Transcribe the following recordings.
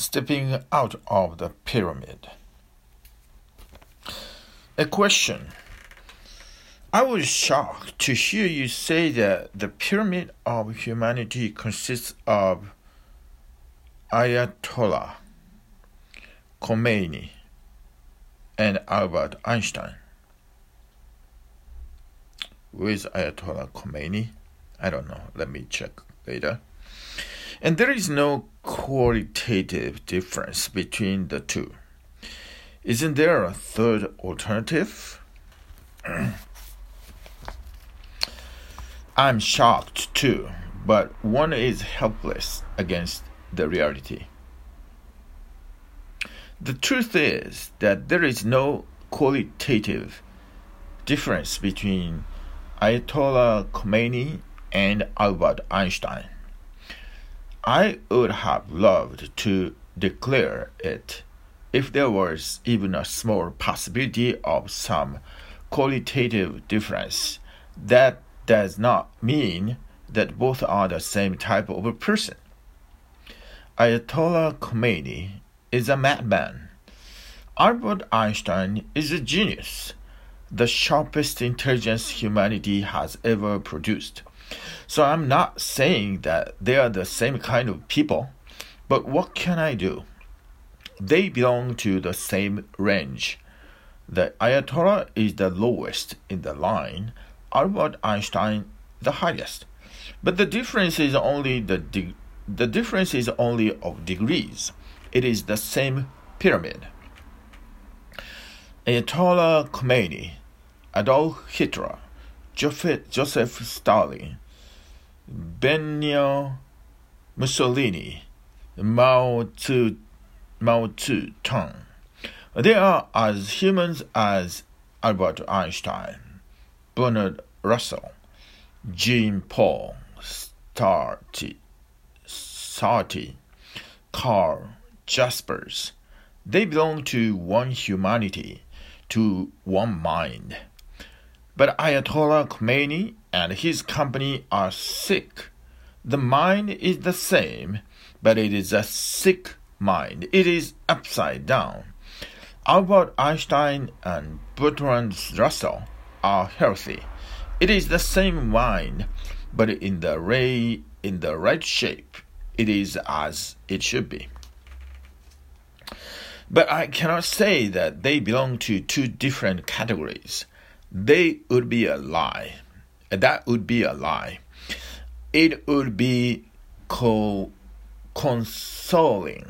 stepping out of the pyramid. A question. I was shocked to hear you say that the pyramid of humanity consists of Ayatollah Khomeini and Albert Einstein. With Ayatollah Khomeini? I don't know. Let me check later. And there is no qualitative difference between the two. Isn't there a third alternative? I'm shocked too, but one is helpless against the reality. The truth is that there is no qualitative difference between Ayatollah Khomeini and Albert Einstein. I would have loved to declare it if there was even a small possibility of some qualitative difference. That does not mean that both are the same type of person. Ayatollah Khomeini is a madman. Albert Einstein is a genius, the sharpest intelligence humanity has ever produced. So I'm not saying that they are the same kind of people, but what can I do? They belong to the same range. The Ayatollah is the lowest in the line, Albert Einstein the highest. But the difference is only the de- the difference is only of degrees. It is the same pyramid. Ayatollah Khomeini, Adolf Hitler, Joseph Stalin, Benito Mussolini, Mao, Tzu, Mao Zedong. They are as humans as Albert Einstein, Bernard Russell, Jean Paul Sartre, Sartre, Karl Jaspers. They belong to one humanity, to one mind. But Ayatollah Khomeini and his company are sick. The mind is the same, but it is a sick mind. It is upside down. Albert Einstein and Bertrand Russell are healthy. It is the same mind, but in the ray in the right shape. It is as it should be. But I cannot say that they belong to two different categories they would be a lie. That would be a lie. It would be co- consoling.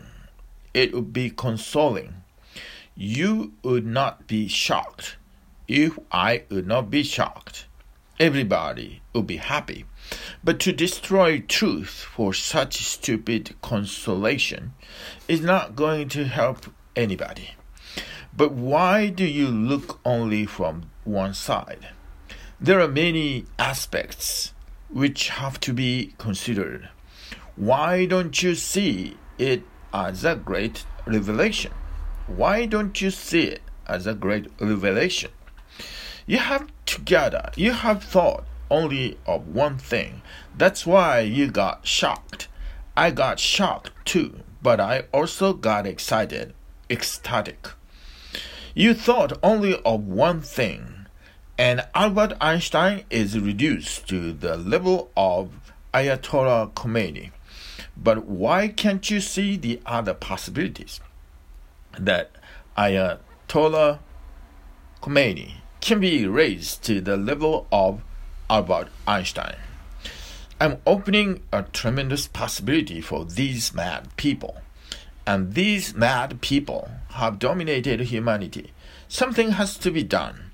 It would be consoling. You would not be shocked if I would not be shocked. Everybody would be happy. But to destroy truth for such stupid consolation is not going to help anybody. But why do you look only from one side? There are many aspects which have to be considered. Why don't you see it as a great revelation? Why don't you see it as a great revelation? You have together, you have thought only of one thing. That's why you got shocked. I got shocked too, but I also got excited, ecstatic. You thought only of one thing, and Albert Einstein is reduced to the level of Ayatollah Khomeini. But why can't you see the other possibilities? That Ayatollah Khomeini can be raised to the level of Albert Einstein. I'm opening a tremendous possibility for these mad people. And these mad people have dominated humanity. Something has to be done.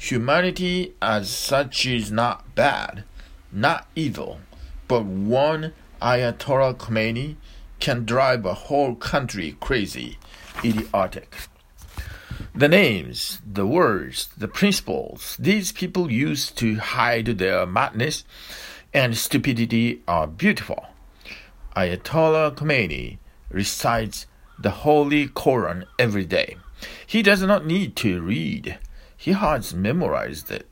Humanity as such is not bad, not evil, but one Ayatollah Khomeini can drive a whole country crazy, idiotic. The names, the words, the principles these people use to hide their madness and stupidity are beautiful. Ayatollah Khomeini recites the Holy Koran every day. He does not need to read, he has memorized it.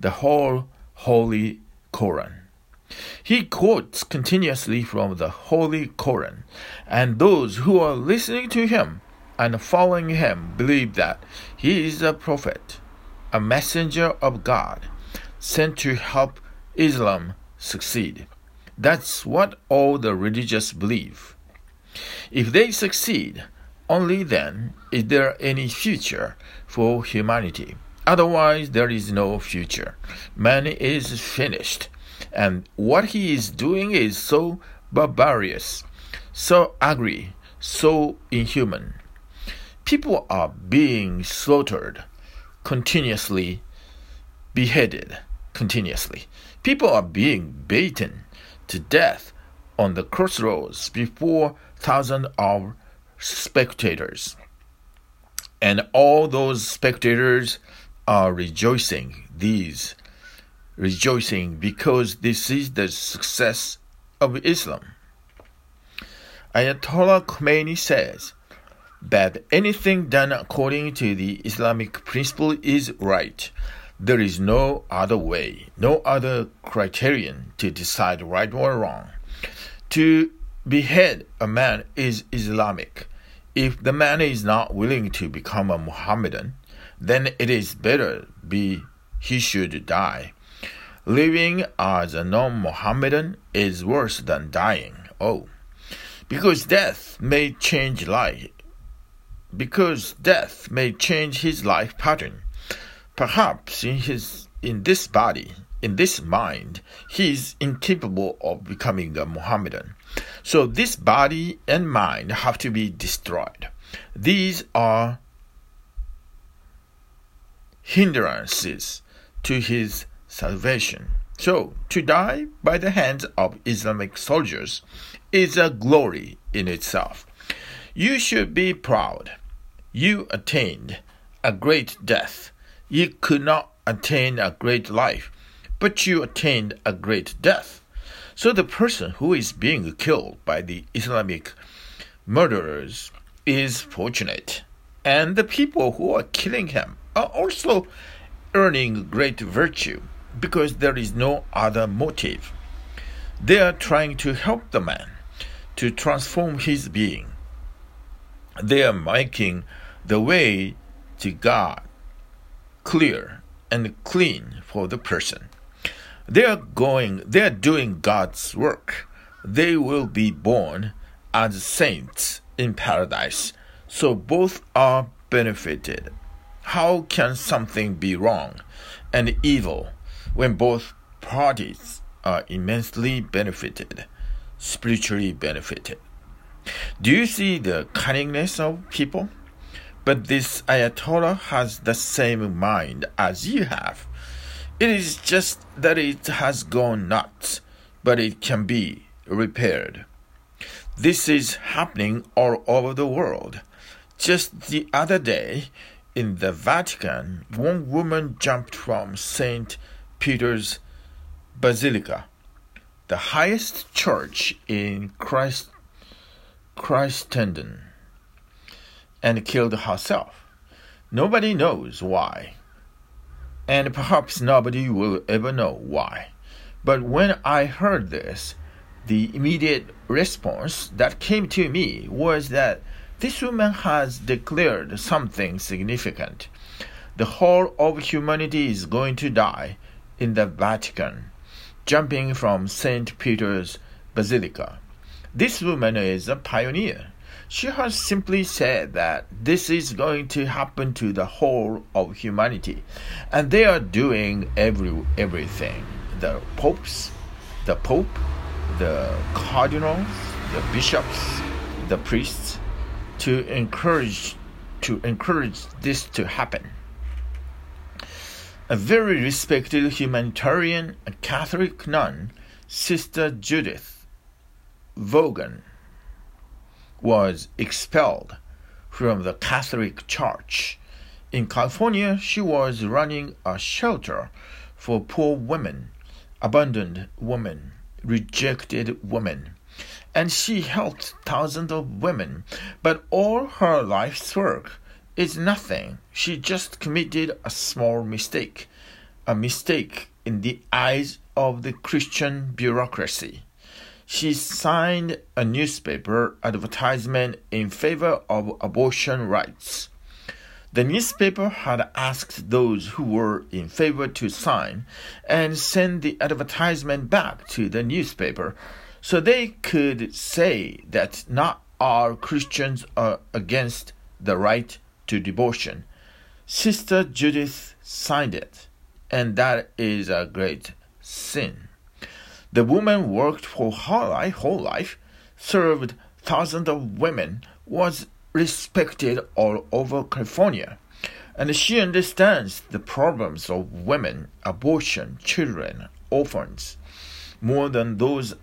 The whole Holy Koran. He quotes continuously from the Holy Koran, and those who are listening to him and following him believe that he is a prophet, a messenger of God, sent to help Islam succeed. That's what all the religious believe. If they succeed, only then is there any future for humanity. Otherwise, there is no future. Man is finished, and what he is doing is so barbarous, so ugly, so inhuman. People are being slaughtered continuously, beheaded continuously. People are being beaten to death on the crossroads before thousands of spectators. And all those spectators are rejoicing, these rejoicing because this is the success of Islam. Ayatollah Khomeini says that anything done according to the Islamic principle is right. There is no other way, no other criterion to decide right or wrong. To behead a man is Islamic. If the man is not willing to become a Mohammedan, then it is better be he should die. Living as a non-Mohammedan is worse than dying. Oh, because death may change life. Because death may change his life pattern. Perhaps in his in this body, in this mind, he is incapable of becoming a Mohammedan. So this body and mind have to be destroyed. These are hindrances to his salvation. So, to die by the hands of Islamic soldiers is a glory in itself. You should be proud. You attained a great death. You could not attain a great life, but you attained a great death. So the person who is being killed by the Islamic murderers is fortunate, and the people who are killing him are also earning great virtue because there is no other motive. They are trying to help the man to transform his being. They are making the way to God clear and clean for the person. They are going, they are doing God's work. They will be born as saints in paradise. So both are benefited. How can something be wrong and evil when both parties are immensely benefited, spiritually benefited? Do you see the cunningness of people? But this Ayatollah has the same mind as you have. It is just that it has gone nuts, but it can be repaired. This is happening all over the world. Just the other day, in the Vatican, one woman jumped from St. Peter's Basilica, the highest church in Christ, Christendom, and killed herself. Nobody knows why, and perhaps nobody will ever know why. But when I heard this, the immediate response that came to me was that this woman has declared something significant. The whole of humanity is going to die in the Vatican, jumping from St. Peter's Basilica. This woman is a pioneer. She has simply said that this is going to happen to the whole of humanity, and they are doing every everything. The popes, the pope, the cardinals, the bishops, the priests, to encourage to encourage this to happen. A very respected humanitarian a Catholic nun, Sister Judith Vaughan, was expelled from the Catholic Church. In California, she was running a shelter for poor women, abandoned women, rejected women and she helped thousands of women. But all her life's work is nothing. She just committed a small mistake, a mistake in the eyes of the Christian bureaucracy. She signed a newspaper advertisement in favor of abortion rights. The newspaper had asked those who were in favor to sign and send the advertisement back to the newspaper so they could say that not all Christians are against the right to abortion. Sister Judith signed it, and that is a great sin. The woman worked for her life, whole life, served thousands of women, was respected all over California, and she understands the problems of women, abortion, children, orphans, more than those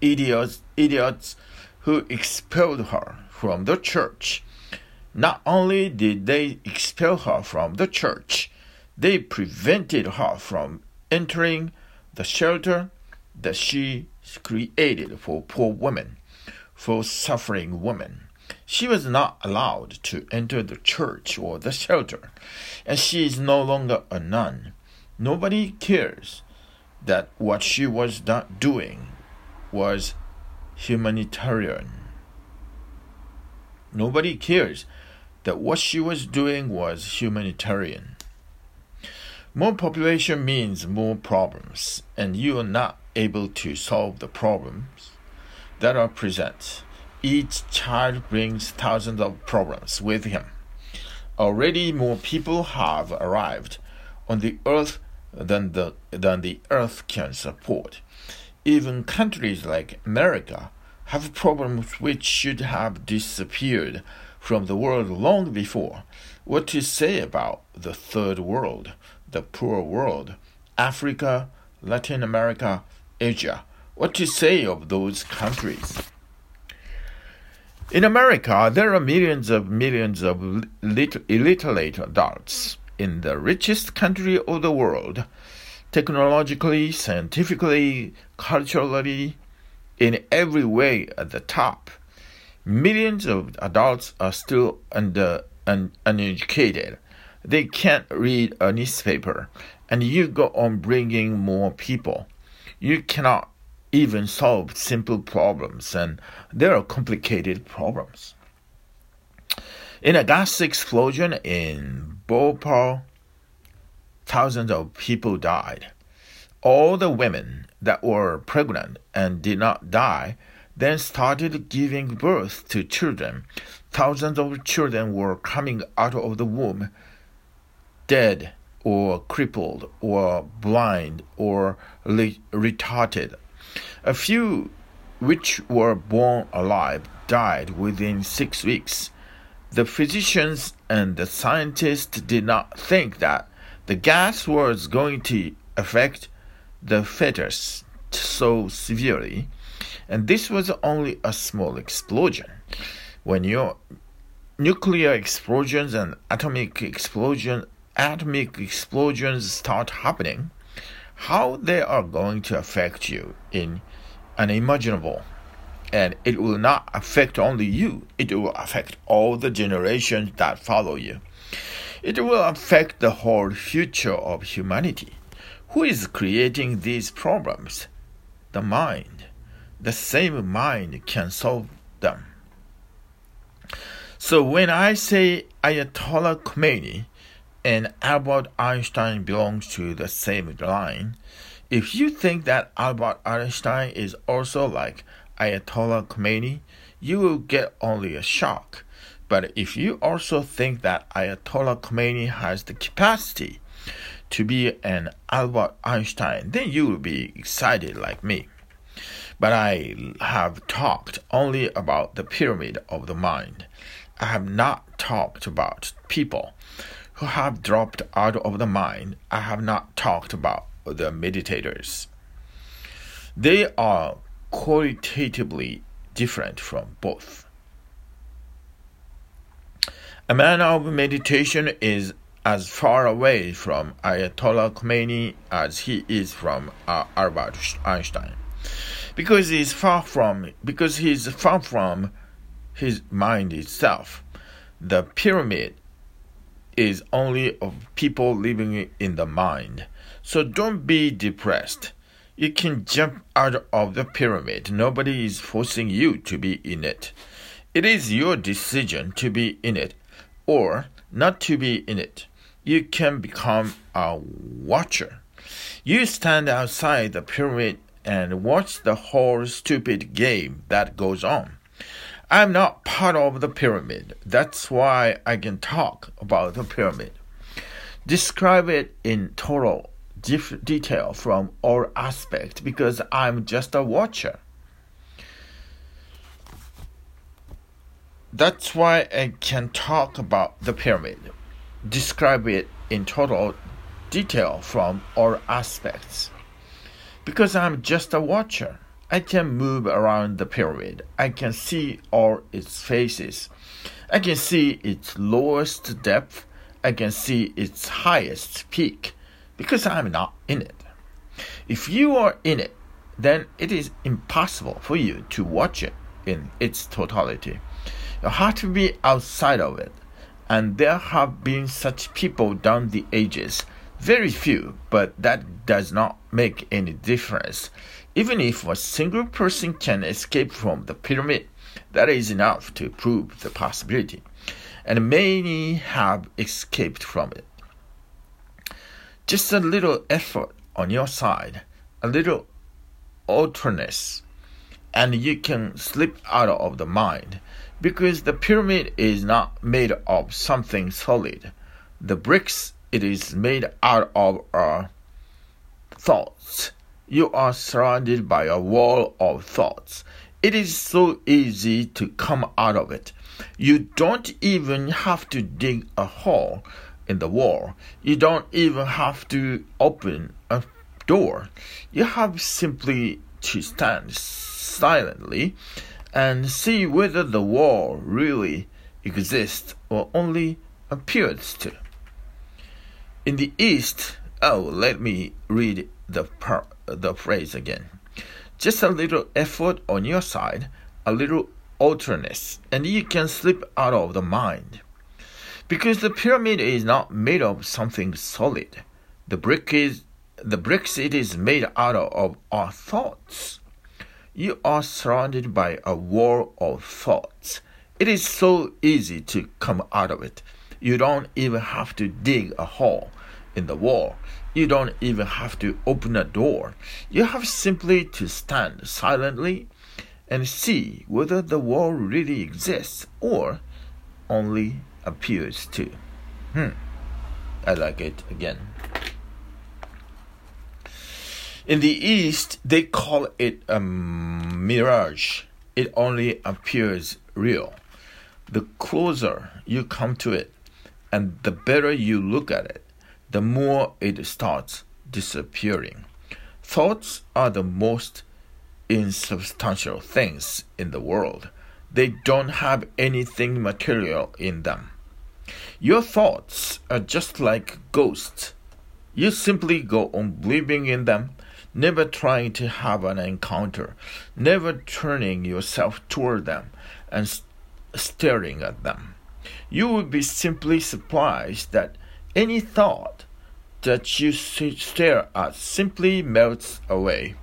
idiots, idiots who expelled her from the church. Not only did they expel her from the church, they prevented her from entering the shelter that she created for poor women, for suffering women. She was not allowed to enter the church or the shelter, and she is no longer a nun. Nobody cares that what she was not doing was humanitarian. Nobody cares that what she was doing was humanitarian. More population means more problems, and you are not able to solve the problems that are present. Each child brings thousands of problems with him. Already more people have arrived on the earth than the, than the earth can support. Even countries like America have problems which should have disappeared from the world long before. What to say about the third world, the poor world, Africa, Latin America, Asia? What to say of those countries? In America, there are millions of millions of illiterate adults. In the richest country of the world, technologically, scientifically, culturally, in every way at the top. Millions of adults are still under, un, uneducated. They can't read a newspaper, and you go on bringing more people. You cannot even solve simple problems, and there are complicated problems. In a gas explosion in Bhopal, thousands of people died. All the women that were pregnant and did not die then started giving birth to children. Thousands of children were coming out of the womb dead or crippled or blind or retarded. A few which were born alive died within six weeks. The physicians and the scientists did not think that the gas was going to affect the fetus so severely, and this was only a small explosion. When your nuclear explosions and atomic explosion atomic explosions start happening, how they are going to affect you in unimaginable. And it will not affect only you, it will affect all the generations that follow you. It will affect the whole future of humanity. Who is creating these problems? The mind. The same mind can solve them. So when I say Ayatollah Khomeini and Albert Einstein belongs to the same line, if you think that Albert Einstein is also like Ayatollah Khomeini, you will get only a shock. But if you also think that Ayatollah Khomeini has the capacity to be an Albert Einstein, then you will be excited like me. But I have talked only about the pyramid of the mind. I have not talked about people who have dropped out of the mind. I have not talked about the meditators. They are qualitatively different from both. A man of meditation is as far away from Ayatollah Khomeini as he is from uh, Albert Einstein, because he is far from because he is far from his mind itself. The pyramid is only of people living in the mind. So don't be depressed. You can jump out of the pyramid. Nobody is forcing you to be in it. It is your decision to be in it or not to be in it. You can become a watcher. You stand outside the pyramid and watch the whole stupid game that goes on. I'm not part of the pyramid. That's why I can talk about the pyramid. Describe it in total detail from all aspects because I'm just a watcher. That's why I can talk about the pyramid, describe it in total detail from all aspects. Because I'm just a watcher, I can move around the pyramid. I can see all its faces. I can see its lowest depth. I can see its highest peak because I'm not in it. If you are in it, then it is impossible for you to watch it in its totality. You have to be outside of it. And there have been such people down the ages. Very few, but that does not make any difference. Even if a single person can escape from the pyramid, that is enough to prove the possibility. And many have escaped from it. Just a little effort on your side, a little alterness, and you can slip out of the mind because the pyramid is not made of something solid. The bricks it is made out of are thoughts. You are surrounded by a wall of thoughts. It is so easy to come out of it. You don't even have to dig a hole in the wall. You don't even have to open a door. You have simply to stand silently and see whether the wall really exists or only appears to. In the East, oh, let me read the, par- the phrase again. Just a little effort on your side, a little alterness, and you can slip out of the mind. Because the pyramid is not made of something solid. The brick is the bricks it is made out of are thoughts. You are surrounded by a wall of thoughts. It is so easy to come out of it. You don't even have to dig a hole in the wall. You don't even have to open a door. You have simply to stand silently and see whether the wall really exists or only appears to. Hmm. I like it again. In the East, they call it a mirage. It only appears real. The closer you come to it, and the better you look at it, the more it starts disappearing. Thoughts are the most insubstantial things in the world. They don't have anything material in them. Your thoughts are just like ghosts. You simply go on living in them, never trying to have an encounter, never turning yourself toward them and st- staring at them. You would be simply surprised that any thought that you stare at simply melts away.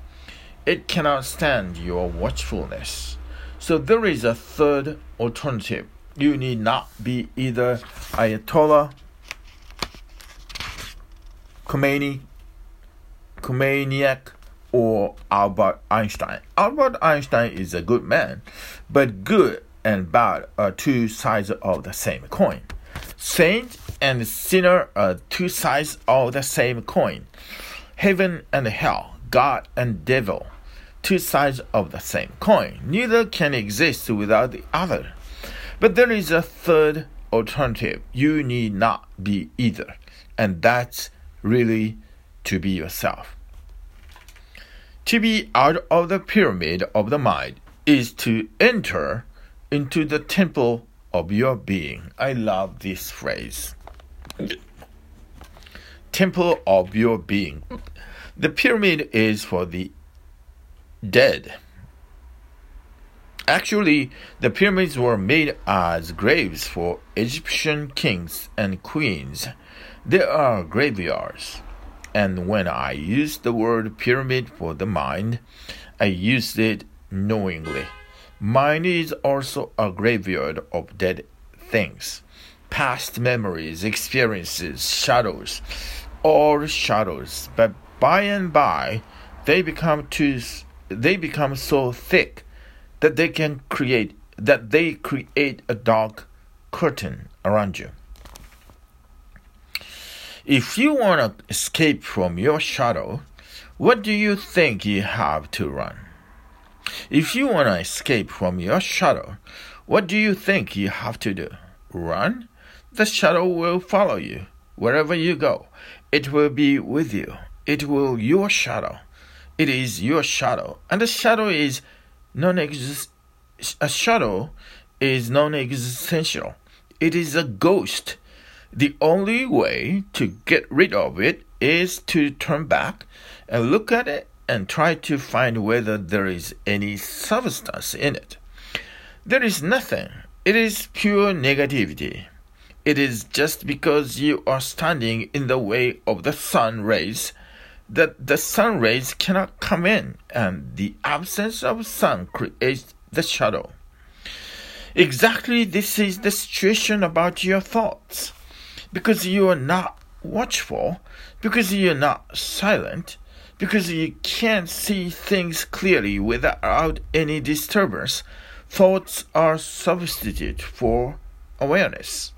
It cannot stand your watchfulness. So there is a third alternative you need not be either Ayatollah Khomeini, Khomeiniak, or Albert Einstein. Albert Einstein is a good man, but good and bad are two sides of the same coin. Saint and sinner are two sides of the same coin. Heaven and hell, God and devil, two sides of the same coin. Neither can exist without the other. But there is a third alternative. You need not be either. And that's really to be yourself. To be out of the pyramid of the mind is to enter into the temple of your being. I love this phrase. Temple of your being. The pyramid is for the dead. Actually, the pyramids were made as graves for Egyptian kings and queens. They are graveyards. And when I use the word pyramid for the mind, I use it knowingly. Mind is also a graveyard of dead things, past memories, experiences, shadows, all shadows. But by and by, they become too, they become so thick that they can create that they create a dark curtain around you. If you want to escape from your shadow, what do you think you have to run? If you want to escape from your shadow, what do you think you have to do? Run? The shadow will follow you wherever you go. It will be with you. It will your shadow. It is your shadow, and the shadow is non-exist. A shadow is non-existential. It is a ghost the only way to get rid of it is to turn back and look at it and try to find whether there is any substance in it. There is nothing. It is pure negativity. It is just because you are standing in the way of the sun rays that the sun rays cannot come in, and the absence of sun creates the shadow. Exactly this is the situation about your thoughts because you are not watchful, because you're not silent, because you can't see things clearly without any disturbance, thoughts are substitute for awareness.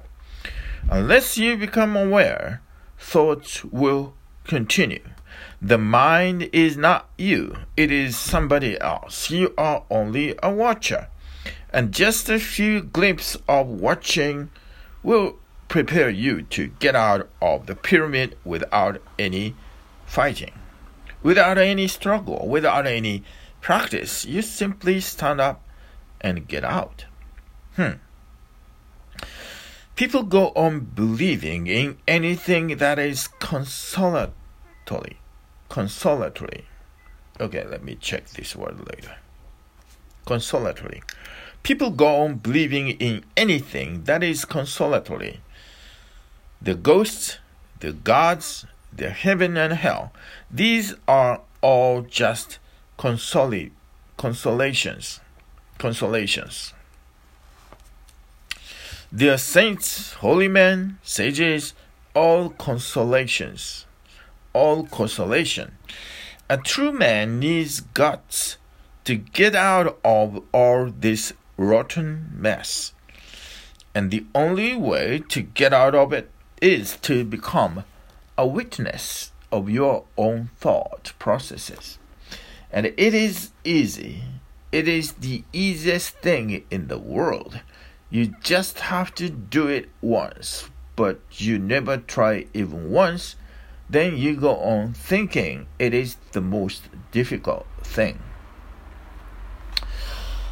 Unless you become aware, thoughts will continue. The mind is not you, it is somebody else. You are only a watcher. And just a few glimpses of watching will prepare you to get out of the pyramid without any fighting, without any struggle, without any practice. You simply stand up and get out. Hmm. People go on believing in anything that is consolatory. Consolatory. Okay, let me check this word later. Consolatory. People go on believing in anything that is consolatory the ghosts, the gods, the heaven and hell. These are all just consoli- consolations. Consolations. The saints, holy men, sages, all consolations. All consolation. A true man needs guts to get out of all this rotten mess. And the only way to get out of it is to become a witness of your own thought processes. And it is easy. It is the easiest thing in the world. You just have to do it once, but you never try even once. Then you go on thinking it is the most difficult thing.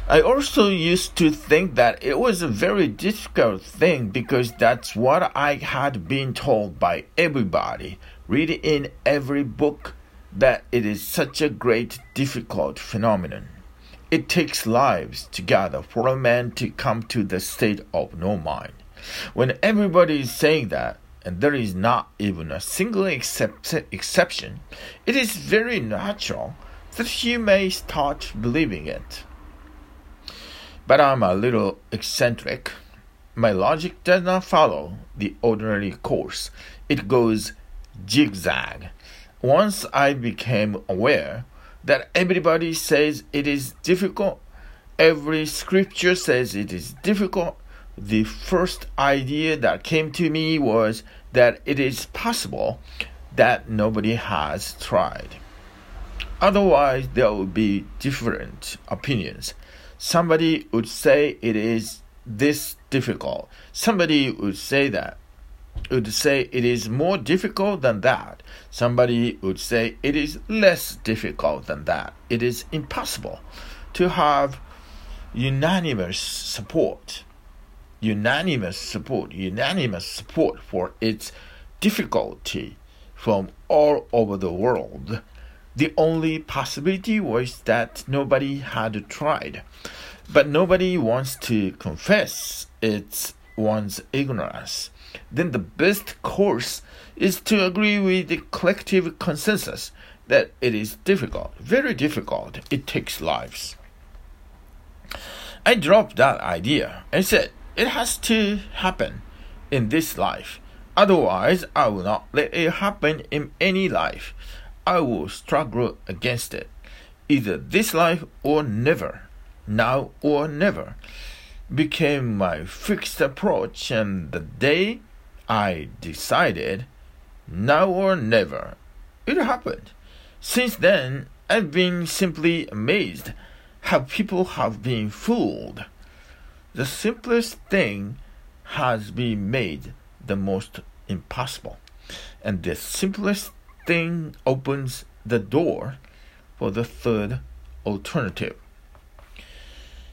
I also used to think that it was a very difficult thing because that's what I had been told by everybody, reading in every book, that it is such a great, difficult phenomenon. It takes lives together for a man to come to the state of no mind. When everybody is saying that, and there is not even a single except, exception, it is very natural that you may start believing it. But I'm a little eccentric. My logic does not follow the ordinary course, it goes zigzag. Once I became aware that everybody says it is difficult, every scripture says it is difficult, the first idea that came to me was that it is possible that nobody has tried. Otherwise, there would be different opinions. Somebody would say it is this difficult. Somebody would say that would say it is more difficult than that. Somebody would say it is less difficult than that. It is impossible to have unanimous support. Unanimous support, unanimous support for its difficulty from all over the world. The only possibility was that nobody had tried. But nobody wants to confess its one's ignorance, then the best course is to agree with the collective consensus that it is difficult, very difficult. It takes lives. I dropped that idea and said it has to happen in this life. Otherwise, I will not let it happen in any life. I will struggle against it, either this life or never, now or never became my fixed approach, and the day I decided, now or never, it happened. Since then, I've been simply amazed how people have been fooled. The simplest thing has been made the most impossible, and the simplest thing opens the door for the third alternative.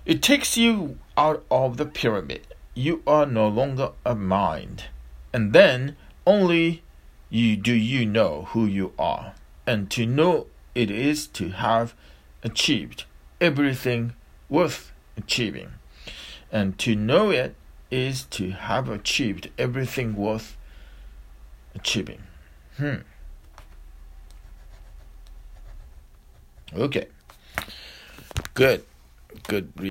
It takes you out of the pyramid. You are no longer a mind. And then only you do you know who you are. And to know it is to have achieved everything worth achieving. And to know it is to have achieved everything worth achieving. Hmm. Okay. Good. Good.